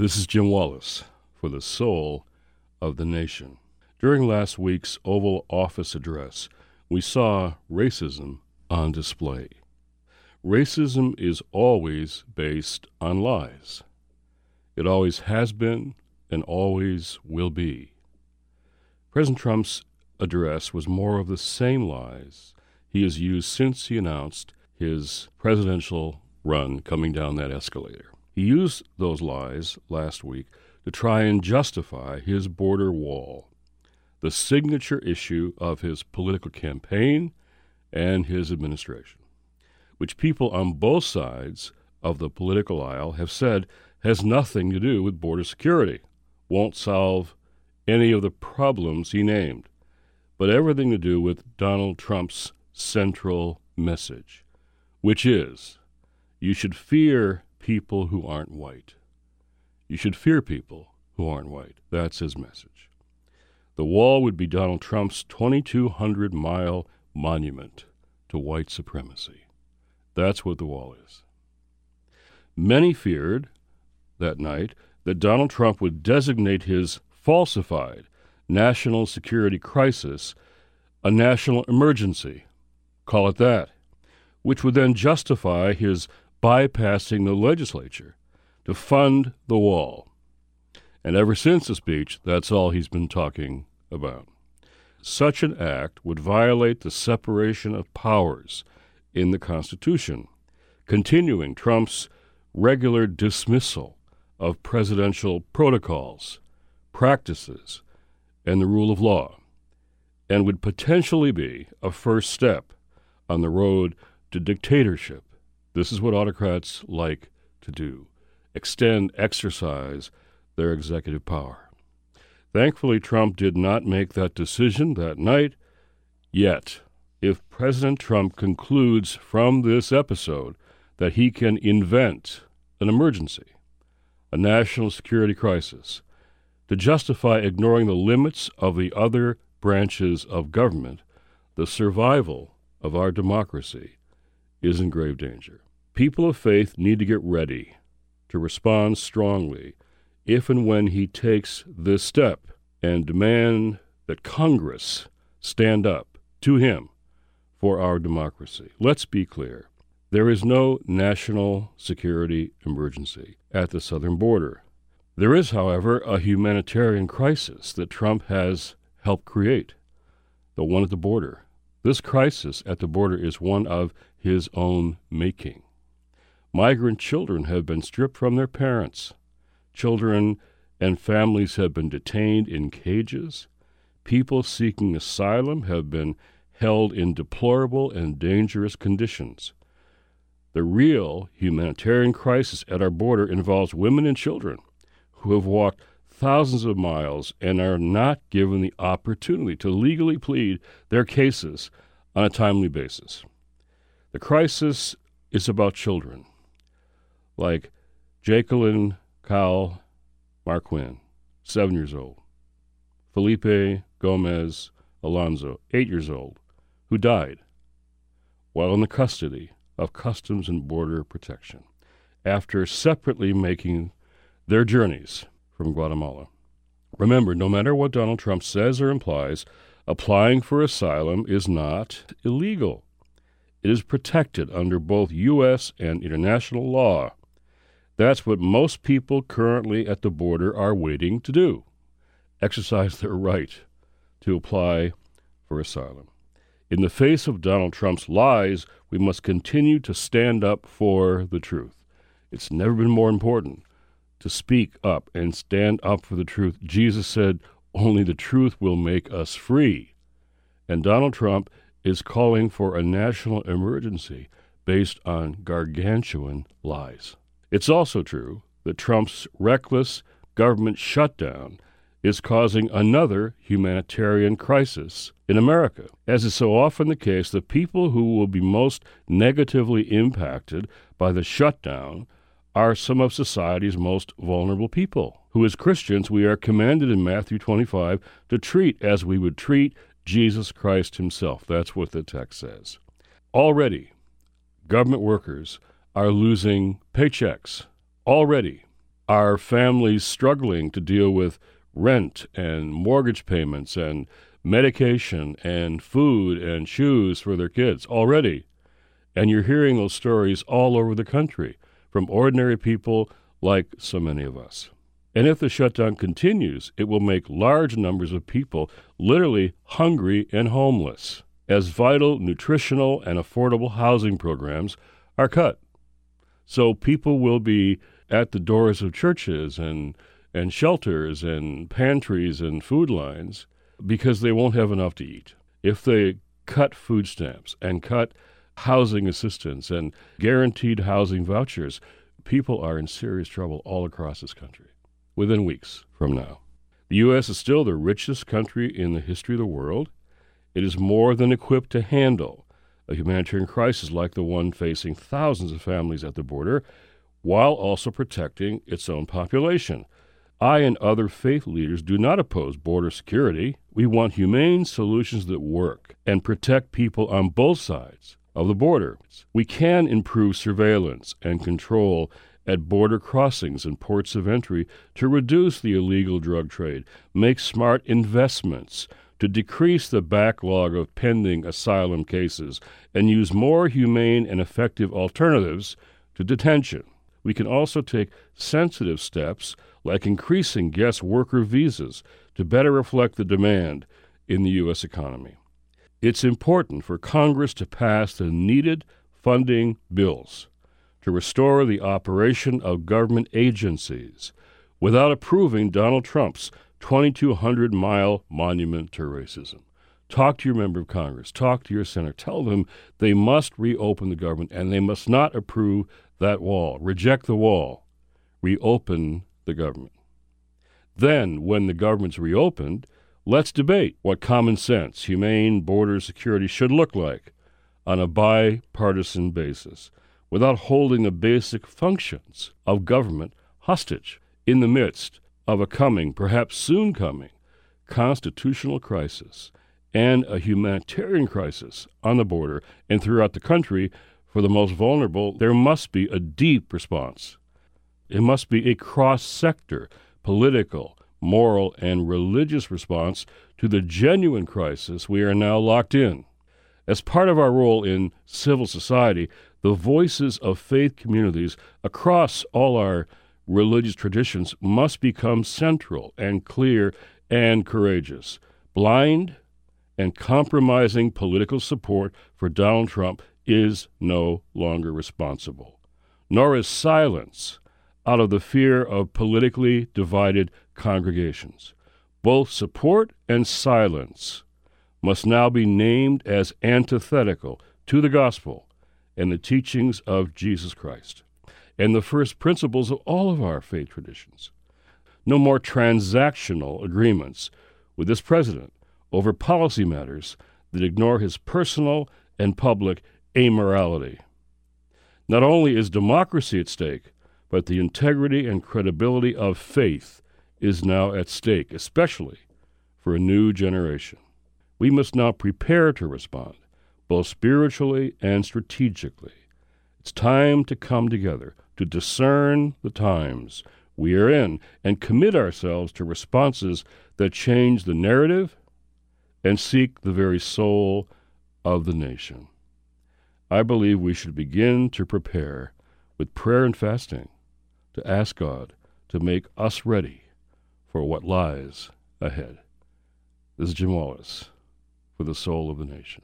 This is Jim Wallis for the Soul of the Nation. During last week's Oval Office address, we saw racism on display. Racism is always based on lies. It always has been and always will be. President Trump's address was more of the same lies he has used since he announced his presidential run coming down that escalator. He used those lies last week to try and justify his border wall, the signature issue of his political campaign and his administration, which people on both sides of the political aisle have said has nothing to do with border security, won't solve any of the problems he named, but everything to do with Donald Trump's central message, which is you should fear people who aren't white. You should fear people who aren't white. That's his message. The wall would be Donald Trump's 2,200 mile monument to white supremacy. That's what the wall is. Many feared that night that Donald Trump would designate his falsified national security crisis a national emergency. Call it that. Which would then justify his bypassing the legislature to fund the wall. And ever since the speech, that's all he's been talking about. Such an act would violate the separation of powers in the Constitution, continuing Trump's regular dismissal of presidential protocols, practices, and the rule of law, and would potentially be a first step on the road to dictatorship. This is what autocrats like to do extend, exercise their executive power. Thankfully, Trump did not make that decision that night. Yet, if President Trump concludes from this episode that he can invent an emergency, a national security crisis, to justify ignoring the limits of the other branches of government, the survival of our democracy is in grave danger. People of faith need to get ready to respond strongly if and when he takes this step and demand that Congress stand up to him for our democracy. Let's be clear. There is no national security emergency at the southern border. There is, however, a humanitarian crisis that Trump has helped create the one at the border. This crisis at the border is one of his own making. Migrant children have been stripped from their parents. Children and families have been detained in cages. People seeking asylum have been held in deplorable and dangerous conditions. The real humanitarian crisis at our border involves women and children who have walked thousands of miles and are not given the opportunity to legally plead their cases on a timely basis. The crisis is about children, like Jakelin Caal Maquin, seven years old, Felipe Gomez Alonzo, eight years old, who died while in the custody of Customs and Border Protection after separately making their journeys from Guatemala. Remember, no matter what Donald Trump says or implies, applying for asylum is not illegal. It is protected under both U.S. and international law. That's what most people currently at the border are waiting to do exercise their right to apply for asylum. In the face of Donald Trump's lies, we must continue to stand up for the truth. It's never been more important to speak up and stand up for the truth. Jesus said, Only the truth will make us free. And Donald Trump is calling for a national emergency based on gargantuan lies. It's also true that Trump's reckless government shutdown is causing another humanitarian crisis in America. As is so often the case, the people who will be most negatively impacted by the shutdown are some of society's most vulnerable people, who as Christians we are commanded in Matthew 25 to treat as we would treat Jesus Christ himself. That's what the text says. Already, government workers are losing paychecks. Already, our families struggling to deal with rent and mortgage payments and medication and food and shoes for their kids already? And you're hearing those stories all over the country from ordinary people like so many of us. And if the shutdown continues, it will make large numbers of people literally hungry and homeless, as vital nutritional and affordable housing programs are cut. So people will be at the doors of churches and, and shelters and pantries and food lines because they won't have enough to eat. If they cut food stamps and cut housing assistance and guaranteed housing vouchers, people are in serious trouble all across this country within weeks from now. The U.S. is still the richest country in the history of the world. It is more than equipped to handle a humanitarian crisis like the one facing thousands of families at the border, while also protecting its own population. I and other faith leaders do not oppose border security. We want humane solutions that work and protect people on both sides of the border. We can improve surveillance and control at border crossings and ports of entry to reduce the illegal drug trade, make smart investments to decrease the backlog of pending asylum cases, and use more humane and effective alternatives to detention. We can also take sensitive steps like increasing guest worker visas to better reflect the demand in the U.S. economy. It's important for Congress to pass the needed funding bills to restore the operation of government agencies without approving Donald Trump's 2,200 mile monument to racism. Talk to your member of Congress, talk to your senator, tell them they must reopen the government and they must not approve that wall. Reject the wall, reopen the government. Then, when the government's reopened, Let's debate what common sense, humane border security should look like on a bipartisan basis without holding the basic functions of government hostage in the midst of a coming, perhaps soon coming, constitutional crisis and a humanitarian crisis on the border and throughout the country for the most vulnerable, there must be a deep response. It must be a cross sector, political, moral, and religious response to the genuine crisis we are now locked in. As part of our role in civil society, the voices of faith communities across all our religious traditions must become central and clear and courageous. Blind and compromising political support for Donald Trump is no longer responsible, nor is silence out of the fear of politically divided congregations. Both support and silence must now be named as antithetical to the gospel and the teachings of Jesus Christ and the first principles of all of our faith traditions. No more transactional agreements with this president over policy matters that ignore his personal and public amorality. Not only is democracy at stake, but the integrity and credibility of faith is now at stake, especially for a new generation. We must now prepare to respond, both spiritually and strategically. It's time to come together to discern the times we are in and commit ourselves to responses that change the narrative and seek the very soul of the nation. I believe we should begin to prepare with prayer and fasting to ask God to make us ready for what lies ahead. This is Jim Wallis for the soul of the nation.